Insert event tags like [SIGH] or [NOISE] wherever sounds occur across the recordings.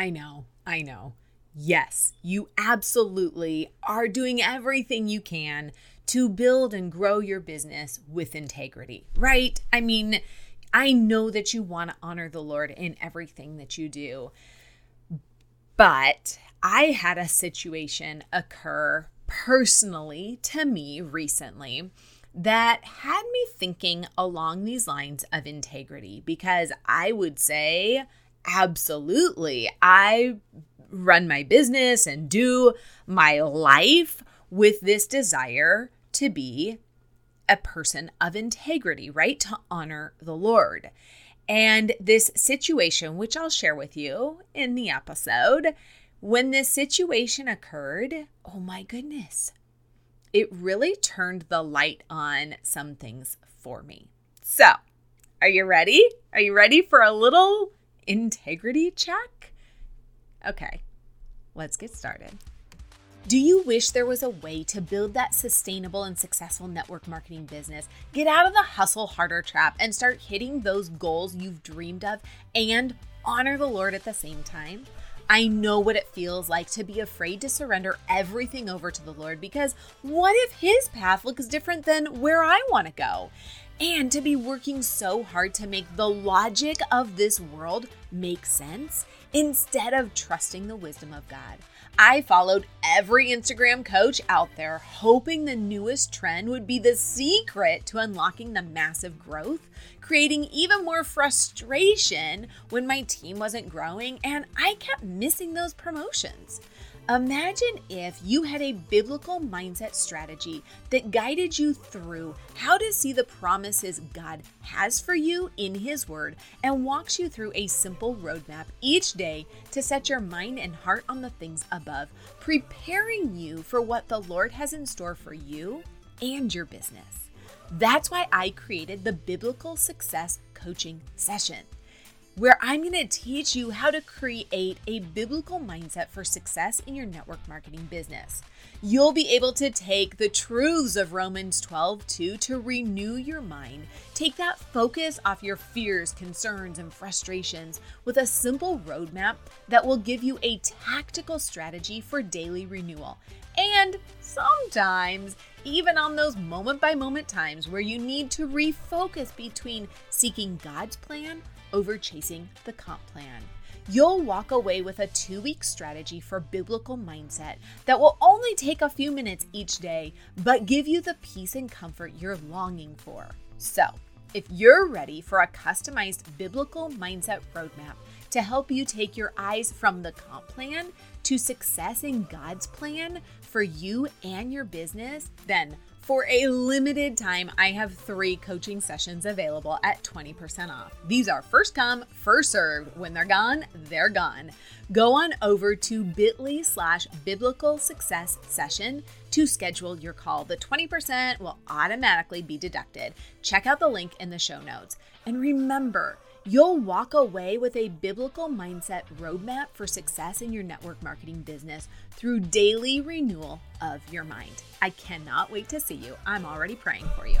I know, I know. Yes, you absolutely are doing everything you can to build and grow your business with integrity, right? I mean, I know that you want to honor the Lord in everything that you do. But I had a situation occur personally to me recently that had me thinking along these lines of integrity because I would say, absolutely, I run my business and do my life with this desire to be a person of integrity, right? To honor the Lord. And this situation, which I'll share with you in the episode, when this situation occurred, oh my goodness, it really turned the light on some things for me. So, are you ready? Are you ready for a little integrity check? Okay, let's get started. Do you wish there was a way to build that sustainable and successful network marketing business? Get out of the hustle harder trap and start hitting those goals you've dreamed of and honor the Lord at the same time? I know what it feels like to be afraid to surrender everything over to the Lord because what if His path looks different than where I want to go? And to be working so hard to make the logic of this world make sense instead of trusting the wisdom of God. I followed every Instagram coach out there, hoping the newest trend would be the secret to unlocking the massive growth, creating even more frustration when my team wasn't growing and I kept missing those promotions. Imagine if you had a biblical mindset strategy that guided you through how to see the promises God has for you in His Word and walks you through a simple roadmap each day to set your mind and heart on the things above, preparing you for what the Lord has in store for you and your business. That's why I created the Biblical Success Coaching Session where I'm going to teach you how to create a biblical mindset for success in your network marketing business. You'll be able to take the truths of Romans 12 2 to renew your mind, take that focus off your fears, concerns, and frustrations with a simple roadmap that will give you a tactical strategy for daily renewal. And sometimes, even on those moment by moment times where you need to refocus between seeking God's plan over chasing the comp plan. You'll walk away with a two week strategy for biblical mindset that will only take a few minutes each day, but give you the peace and comfort you're longing for. So, if you're ready for a customized biblical mindset roadmap to help you take your eyes from the comp plan to success in God's plan for you and your business, then for a limited time, I have three coaching sessions available at 20% off. These are first come, first served. When they're gone, they're gone. Go on over to bit.ly slash biblical success session to schedule your call. The 20% will automatically be deducted. Check out the link in the show notes. And remember, You'll walk away with a biblical mindset roadmap for success in your network marketing business through daily renewal of your mind. I cannot wait to see you. I'm already praying for you.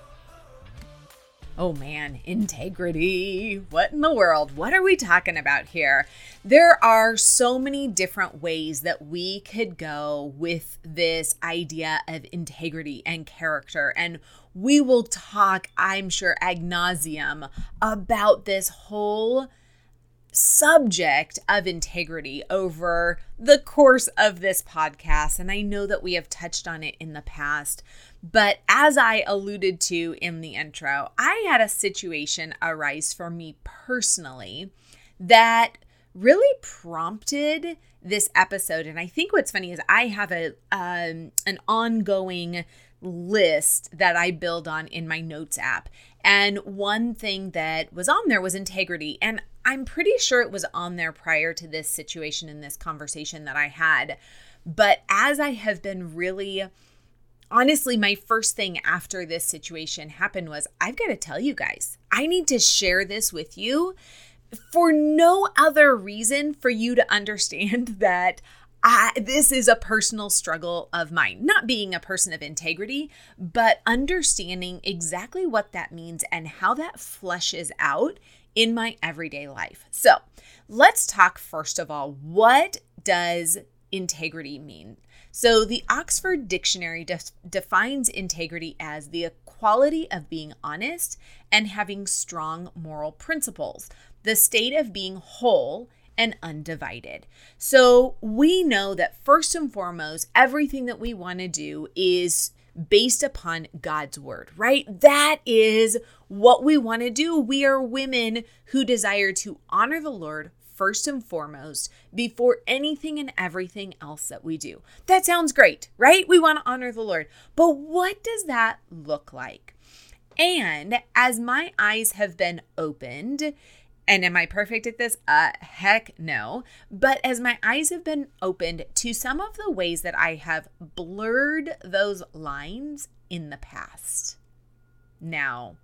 Oh man, integrity. What in the world? What are we talking about here? There are so many different ways that we could go with this idea of integrity and character. And we will talk, I'm sure, ad nauseum about this whole subject of integrity over the course of this podcast. And I know that we have touched on it in the past. But as I alluded to in the intro, I had a situation arise for me personally that really prompted this episode. And I think what's funny is I have a um, an ongoing list that I build on in my notes app. And one thing that was on there was integrity. And I'm pretty sure it was on there prior to this situation and this conversation that I had. But as I have been really honestly, my first thing after this situation happened was I've got to tell you guys, I need to share this with you for no other reason for you to understand [LAUGHS] that I, this is a personal struggle of mine, not being a person of integrity, but understanding exactly what that means and how that fleshes out in my everyday life. So let's talk first of all what does integrity mean? So, the Oxford Dictionary def- defines integrity as the quality of being honest and having strong moral principles, the state of being whole and undivided. So, we know that first and foremost, everything that we want to do is based upon God's word, right? That is what we want to do. We are women who desire to honor the Lord first and foremost before anything and everything else that we do. That sounds great, right? We want to honor the Lord. But what does that look like? And as my eyes have been opened, and am I perfect at this? Uh, heck no. But as my eyes have been opened to some of the ways that I have blurred those lines in the past. Now,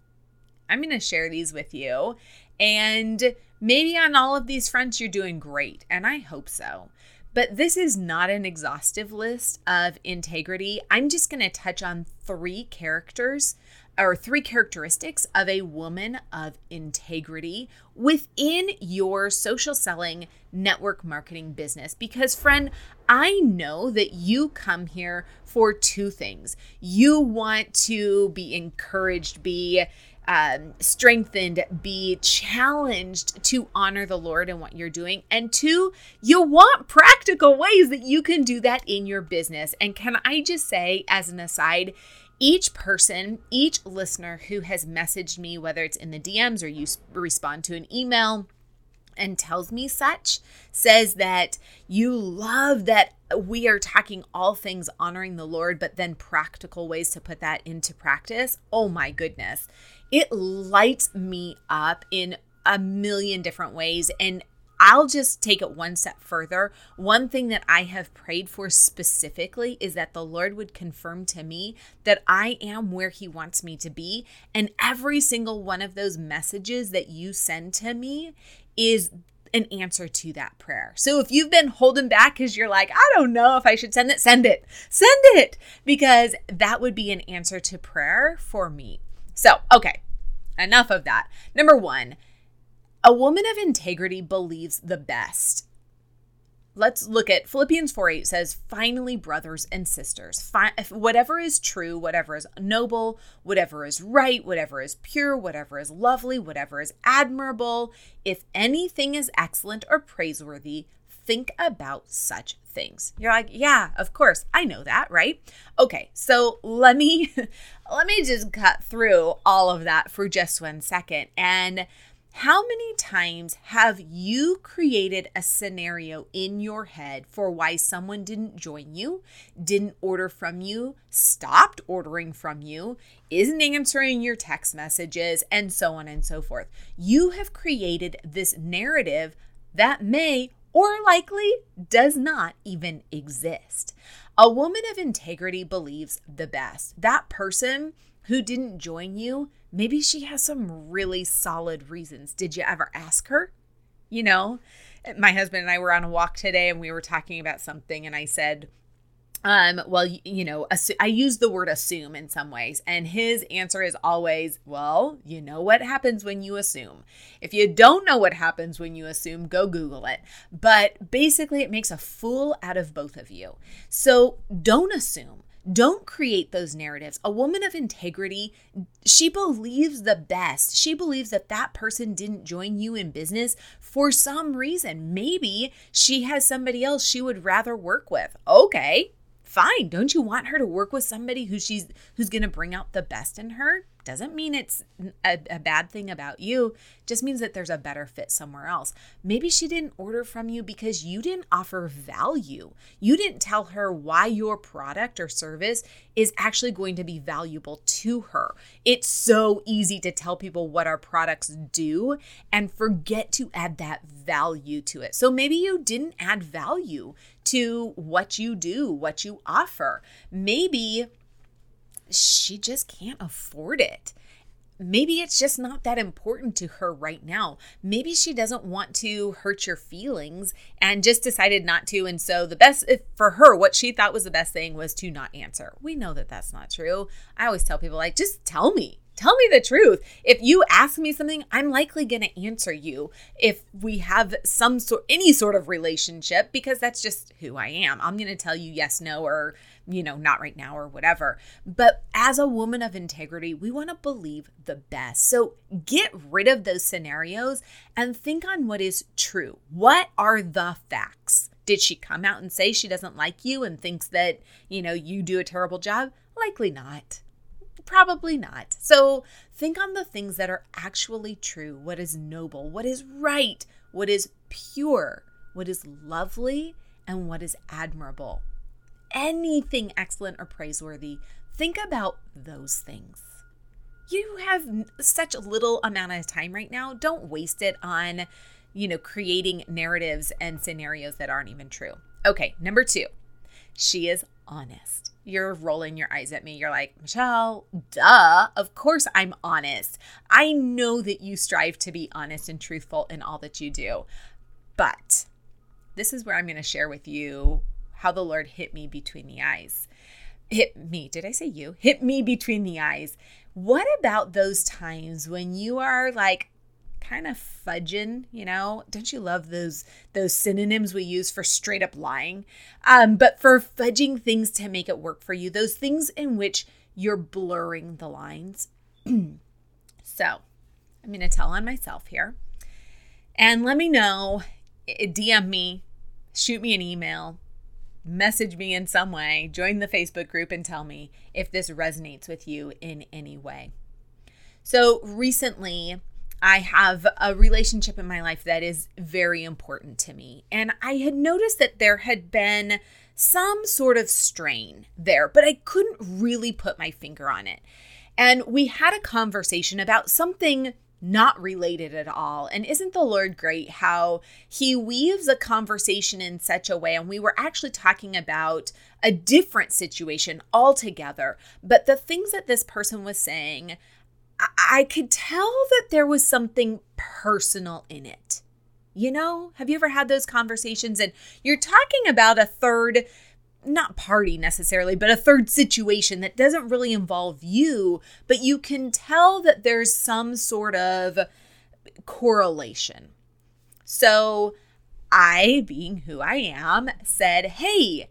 I'm going to share these with you. And maybe on all of these fronts, you're doing great. And I hope so. But this is not an exhaustive list of integrity. I'm just going to touch on three characters or three characteristics of a woman of integrity within your social selling network marketing business. Because, friend, I know that you come here for two things. You want to be encouraged, be um, strengthened, be challenged to honor the Lord in what you're doing. And two, you want practical ways that you can do that in your business. And can I just say, as an aside, each person, each listener who has messaged me, whether it's in the DMs or you respond to an email, and tells me such says that you love that we are talking all things honoring the Lord, but then practical ways to put that into practice. Oh my goodness. It lights me up in a million different ways. And I'll just take it one step further. One thing that I have prayed for specifically is that the Lord would confirm to me that I am where He wants me to be. And every single one of those messages that you send to me is an answer to that prayer. So if you've been holding back because you're like, I don't know if I should send it, send it. Send it because that would be an answer to prayer for me. So, okay, enough of that. Number one, a woman of integrity believes the best. Let's look at Philippians 4 8 says, Finally, brothers and sisters, fi- whatever is true, whatever is noble, whatever is right, whatever is pure, whatever is lovely, whatever is admirable, if anything is excellent or praiseworthy, think about such things. You're like, yeah, of course. I know that, right? Okay, so let me [LAUGHS] let me just cut through all of that for just one second and how many times have you created a scenario in your head for why someone didn't join you, didn't order from you, stopped ordering from you, isn't answering your text messages, and so on and so forth? You have created this narrative that may or likely does not even exist. A woman of integrity believes the best. That person who didn't join you maybe she has some really solid reasons. Did you ever ask her? You know, my husband and I were on a walk today and we were talking about something, and I said, um well you know assu- i use the word assume in some ways and his answer is always well you know what happens when you assume if you don't know what happens when you assume go google it but basically it makes a fool out of both of you so don't assume don't create those narratives. A woman of integrity, she believes the best. She believes that that person didn't join you in business for some reason. Maybe she has somebody else she would rather work with. Okay, fine. Don't you want her to work with somebody who she's who's going to bring out the best in her? Doesn't mean it's a, a, bad thing about you. Just means that there's a better fit somewhere else. Maybe she didn't order from you because you didn't offer value. You didn't tell her why your product or service is actually going to be valuable to her. It's so easy to tell people what our products do and forget to add that value to it. So maybe you didn't add value to what you do, what you offer. Maybe she just can't afford it. Maybe it's just not that important to her right now. Maybe she doesn't want to hurt your feelings and just decided not to. And so, the best for her, what she thought was the best thing was to not answer. We know that that's not true. I always tell people, like, just tell me, tell me the truth. If you ask me something, I'm likely going to answer you if we have some sort any sort of relationship because that's just who I am. I'm going to tell you yes, no or you know, not right now or whatever. But as a woman of integrity, we want to believe the best. So get rid of those scenarios and think on what is true. What are the facts? Did she come out and say she doesn't like you and thinks that, you know, you do a terrible job? Likely not. Probably not. So think on the things that are actually true, what is noble, what is right, what is pure, what is lovely, and what is admirable anything excellent or praiseworthy, think about those things. You have such a little amount of time right now. Don't waste it on, you know, creating narratives and scenarios that aren't even true. Okay, number two, she is honest. You're rolling your eyes at me. You're like, Michelle, duh. Of course I'm honest. I know that you strive to be honest and truthful in all that you do. But this is where I'm going to share with you how the Lord hit me between the eyes. Hit me, did I say you? Hit me between the eyes. What about those times when you are like kind of fudging, you know? Don't you love those those synonyms we use for straight up lying? Um, but for fudging things to make it work for you, those things in which you're blurring the lines. [CLEARS THROAT] so, I'm going to tell on myself here. And let me know, DM me, shoot me an email, message me in some way, join the Facebook group, and tell me if this resonates with you in any way. So, recently, I have a relationship in my life that is very important to me. And I had noticed that there had been some sort of strain there, but I couldn't really put my finger on it. And we had a conversation about something not related at all. And isn't the Lord great how he weaves a conversation in such a way? And we were actually talking about a different situation altogether. But the things that this person was saying, I, I could tell that there was something personal in it. You know, have you ever had those conversations and you're talking about a third not party necessarily, but a third situation that doesn't really involve you, but you can tell that there's some sort of correlation. So I, being who I am, said, "Hey,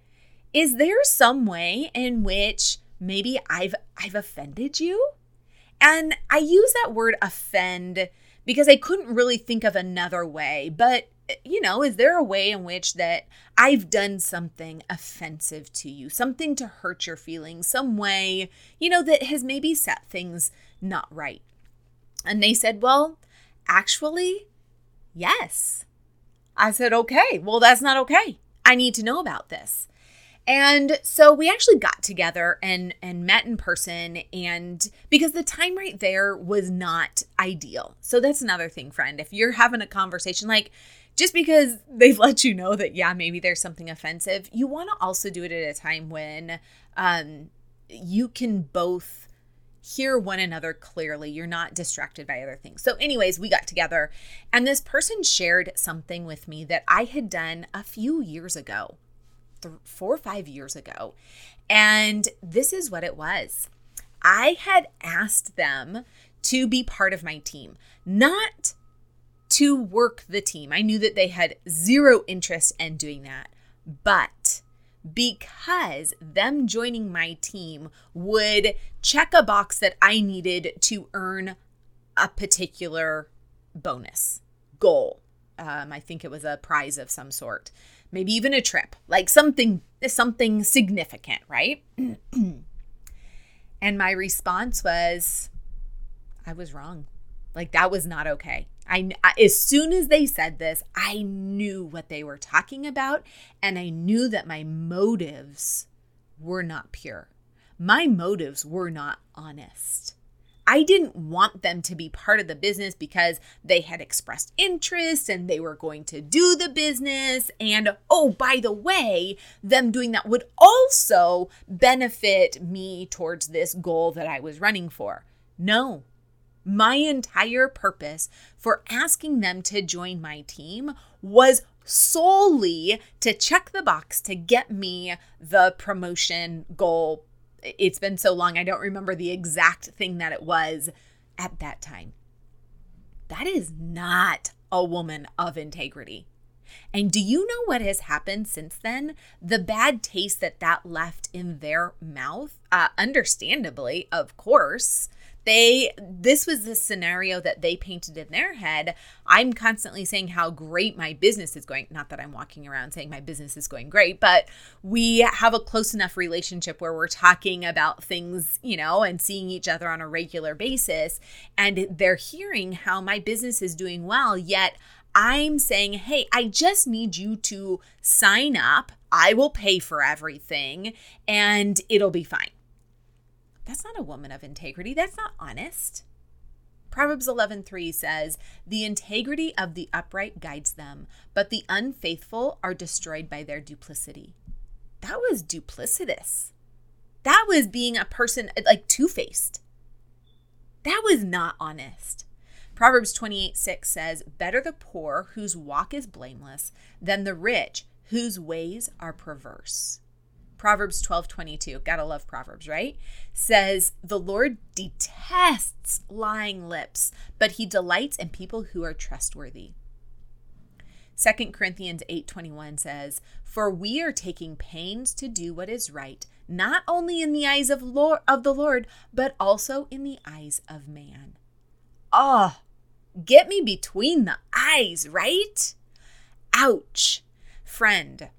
is there some way in which maybe I've I've offended you?" And I use that word offend because I couldn't really think of another way, but you know, is there a way in which that I've done something offensive to you, something to hurt your feelings, some way, you know, that has maybe set things not right? And they said, well, actually, yes. I said, okay, well, that's not okay. I need to know about this. And so we actually got together and and met in person and because the time right there was not ideal. So that's another thing, friend. If you're having a conversation like just because they've [LAUGHS] let you know that yeah maybe there's something offensive you want to also do it at a time when um, you can both hear one another clearly you're not distracted by other things so anyways we got together and this person shared something with me that i had done a few years ago th- four or five years ago. And this is what it was I had asked them to be part of my team, not to work the team. I knew that they had zero interest in doing that. But because them joining my team would check a box that I needed to earn a particular bonus goal. Um, I think it was a prize of some sort, maybe even a trip, like something something significant, right? [CLEARS THROAT] and my response was, I was wrong. Like that was not okay. I as soon as they said this, I knew what they were talking about and I knew that my motives were not pure. My motives were not honest. I didn't want them to be part of the business because they had expressed interest and they were going to do the business. And oh, by the way, them doing that would also benefit me towards this goal that I was running for. No, my entire purpose for asking them to join my team was solely to check the box to get me the promotion goal. It's been so long, I don't remember the exact thing that it was at that time. That is not a woman of integrity. And do you know what has happened since then? The bad taste that that left in their mouth, uh, understandably, of course, they this was the scenario that they painted in their head. I'm constantly saying how great my business is going not that i'm walking around saying my business is going great but we have a close enough relationship where we're talking about things you know and seeing each other on a regular basis and they're hearing how my business is doing well yet i'm saying hey i just need you to sign up. I will pay for everything and it'll be fine that's not a woman of integrity. That's not honest. Proverbs 11:3 says, "The integrity of the upright guides them, but the unfaithful are destroyed by their duplicity." That was duplicitous. That was being a person like two-faced. That was not honest. Proverbs 28 6 says, Better the poor whose walk is blameless than the rich whose ways are perverse. Proverbs 12 22, gotta love Proverbs, right? Says, The Lord detests lying lips, but he delights in people who are trustworthy. 2 Corinthians 8:21 says, "For we are taking pains to do what is right, not only in the eyes of Lord of the Lord, but also in the eyes of man." Oh, get me between the eyes, right? Ouch. Friend,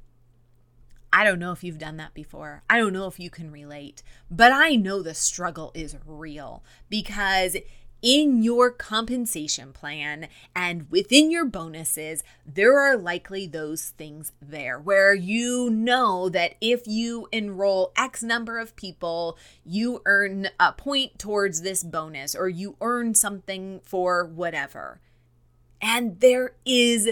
I don't know if you've done that before. I don't know if you can relate, but I know the struggle is real because in your compensation plan and within your bonuses, there are likely those things there where you know that if you enroll X number of people, you earn a point towards this bonus or you earn something for whatever. And there is,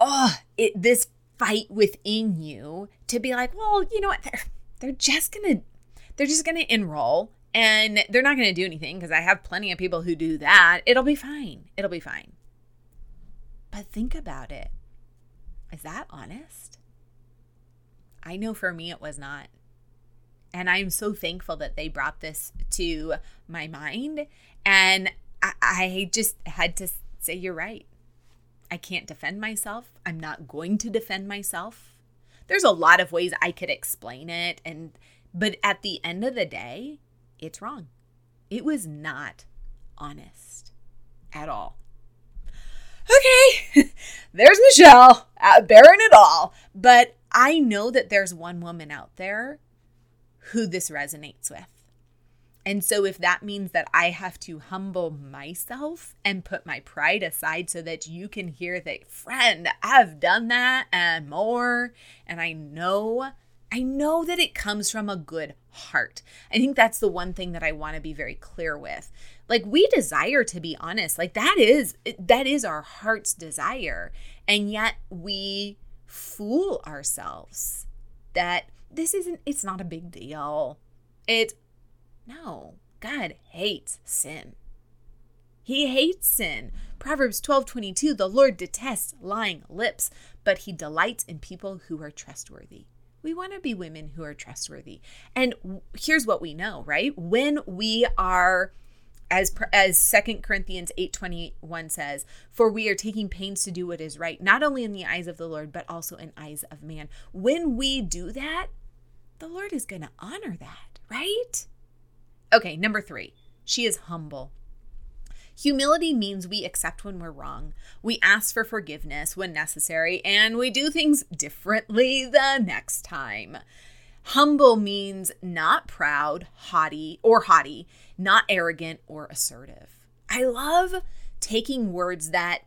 oh, it, this fight within you to be like, well, you know what? They're, they're just going to they're just going to enroll and they're not going to do anything because I have plenty of people who do that. It'll be fine. It'll be fine. But think about it. Is that honest? I know for me it was not. And I'm so thankful that they brought this to my mind. And I, I just had to say, you're right. I can't defend myself. I'm not going to defend myself. There's a lot of ways I could explain it and but at the end of the day, it's wrong. It was not honest at all. Okay, [LAUGHS] there's Michelle bearing it all. But I know that there's one woman out there who this resonates with. And so, if that means that I have to humble myself and put my pride aside so that you can hear that, friend, I've done that and more, and I know, I know that it comes from a good heart. I think that's the one thing that I want to be very clear with. Like, we desire to be honest, like, that is, that is our heart's desire. And yet, we fool ourselves that this isn't, it's not a big deal. It's no, God hates sin. He hates sin. Proverbs 12:22 The Lord detests lying lips, but he delights in people who are trustworthy. We want to be women who are trustworthy. And here's what we know, right? When we are as as Second Corinthians 8:21 says, for we are taking pains to do what is right, not only in the eyes of the Lord, but also in eyes of man. When we do that, the Lord is going to honor that, right? Okay, number 3. She is humble. Humility means we accept when we're wrong, we ask for forgiveness when necessary, and we do things differently the next time. Humble means not proud, haughty, or haughty, not arrogant or assertive. I love taking words that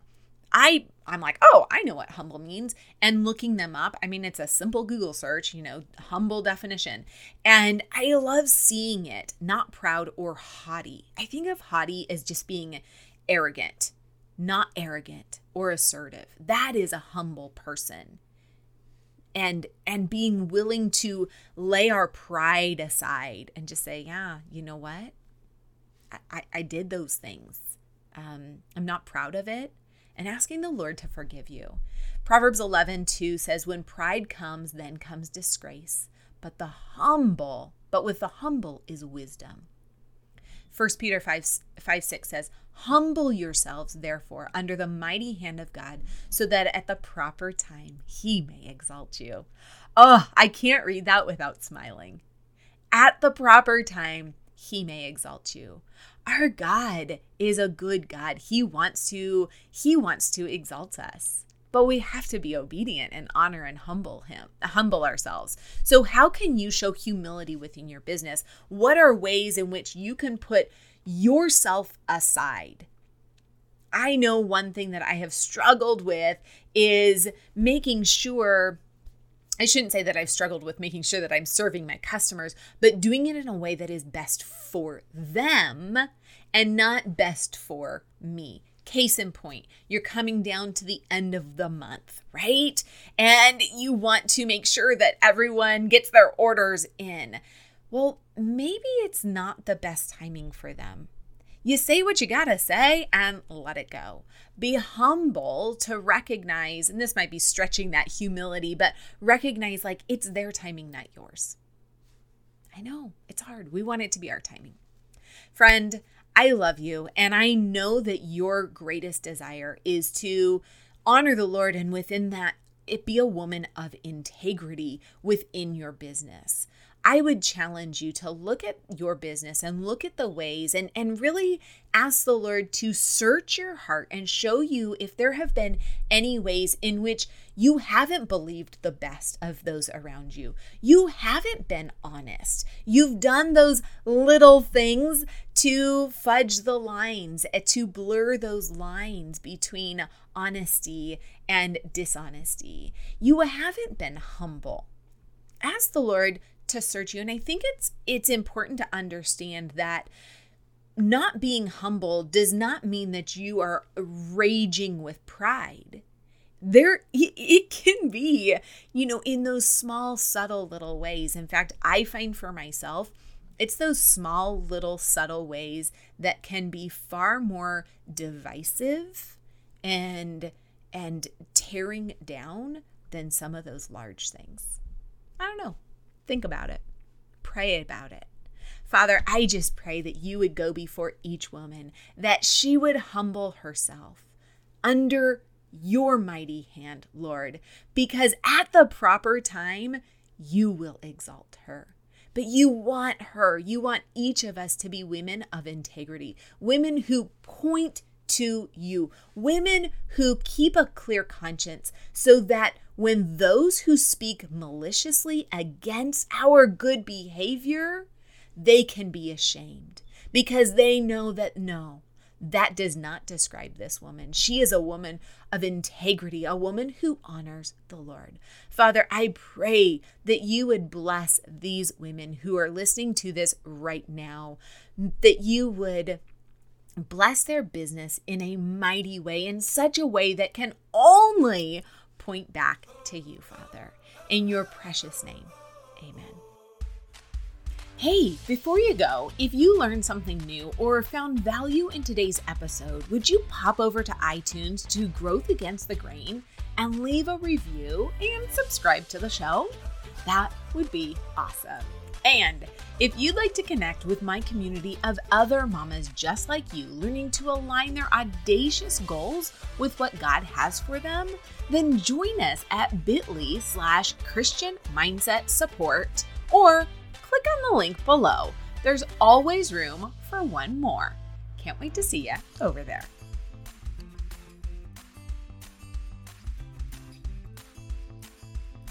I I'm like, "Oh, I know what humble means." And looking them up. I mean, it's a simple Google search, you know, humble definition. And I love seeing it, not proud or haughty. I think of haughty as just being arrogant, not arrogant or assertive. That is a humble person and and being willing to lay our pride aside and just say yeah you know what i i did those things um, i'm not proud of it and asking the lord to forgive you proverbs 11 2 says when pride comes then comes disgrace but the humble but with the humble is wisdom 1 Peter 5, 5 6 says, Humble yourselves, therefore, under the mighty hand of God, so that at the proper time he may exalt you. Oh, I can't read that without smiling. At the proper time, he may exalt you. Our God is a good God. He wants to he wants to exalt us but we have to be obedient and honor and humble him humble ourselves so how can you show humility within your business what are ways in which you can put yourself aside i know one thing that i have struggled with is making sure I shouldn't say that I've struggled with making sure that I'm serving my customers, but doing it in a way that is best for them and not best for me. Case in point, you're coming down to the end of the month, right? And you want to make sure that everyone gets their orders in. Well, maybe it's not the best timing for them. You say what you gotta say and let it go. Be humble to recognize, and this might be stretching that humility, but recognize like it's their timing, not yours. I know it's hard. We want it to be our timing. Friend, I love you, and I know that your greatest desire is to honor the Lord, and within that, it be a woman of integrity within your business. I would challenge you to look at your business and look at the ways and, and really ask the Lord to search your heart and show you if there have been any ways in which you haven't believed the best of those around you. You haven't been honest. You've done those little things to fudge the lines, eh, to blur those lines between honesty and dishonesty. You haven't been humble. Ask the Lord to search you. And I think it's it's important to understand that not being humble does not mean that you are raging with pride. There [LAUGHS] it can be you know in those small subtle little ways. In fact i find for myself it's those small little subtle ways that can be far more divisive and and tearing down than some of those large things. I don't know think about it pray about it Father, I just pray that you would go before each woman, that she would humble herself under your mighty hand, Lord, because at the proper time, you will exalt her. But you want her, you want each of us to be women of integrity, women who point to you, women who keep a clear conscience so that when those who speak maliciously against our good behavior, they can be ashamed because they know that no, that does not describe this woman. She is a woman of integrity, a woman who honors the Lord. Father, I pray that you would bless these women who are listening to this right now, that you would bless their business in a mighty way, in such a way that can only point back to you, Father. In your precious name, amen. Hey, before you go, if you learned something new or found value in today's episode, would you pop over to iTunes to Growth Against the Grain and leave a review and subscribe to the show? That would be awesome. And if you'd like to connect with my community of other mamas just like you, learning to align their audacious goals with what God has for them, then join us at bit.ly slash Christian Mindset Support or click on the link below. There's always room for one more. Can't wait to see you over there.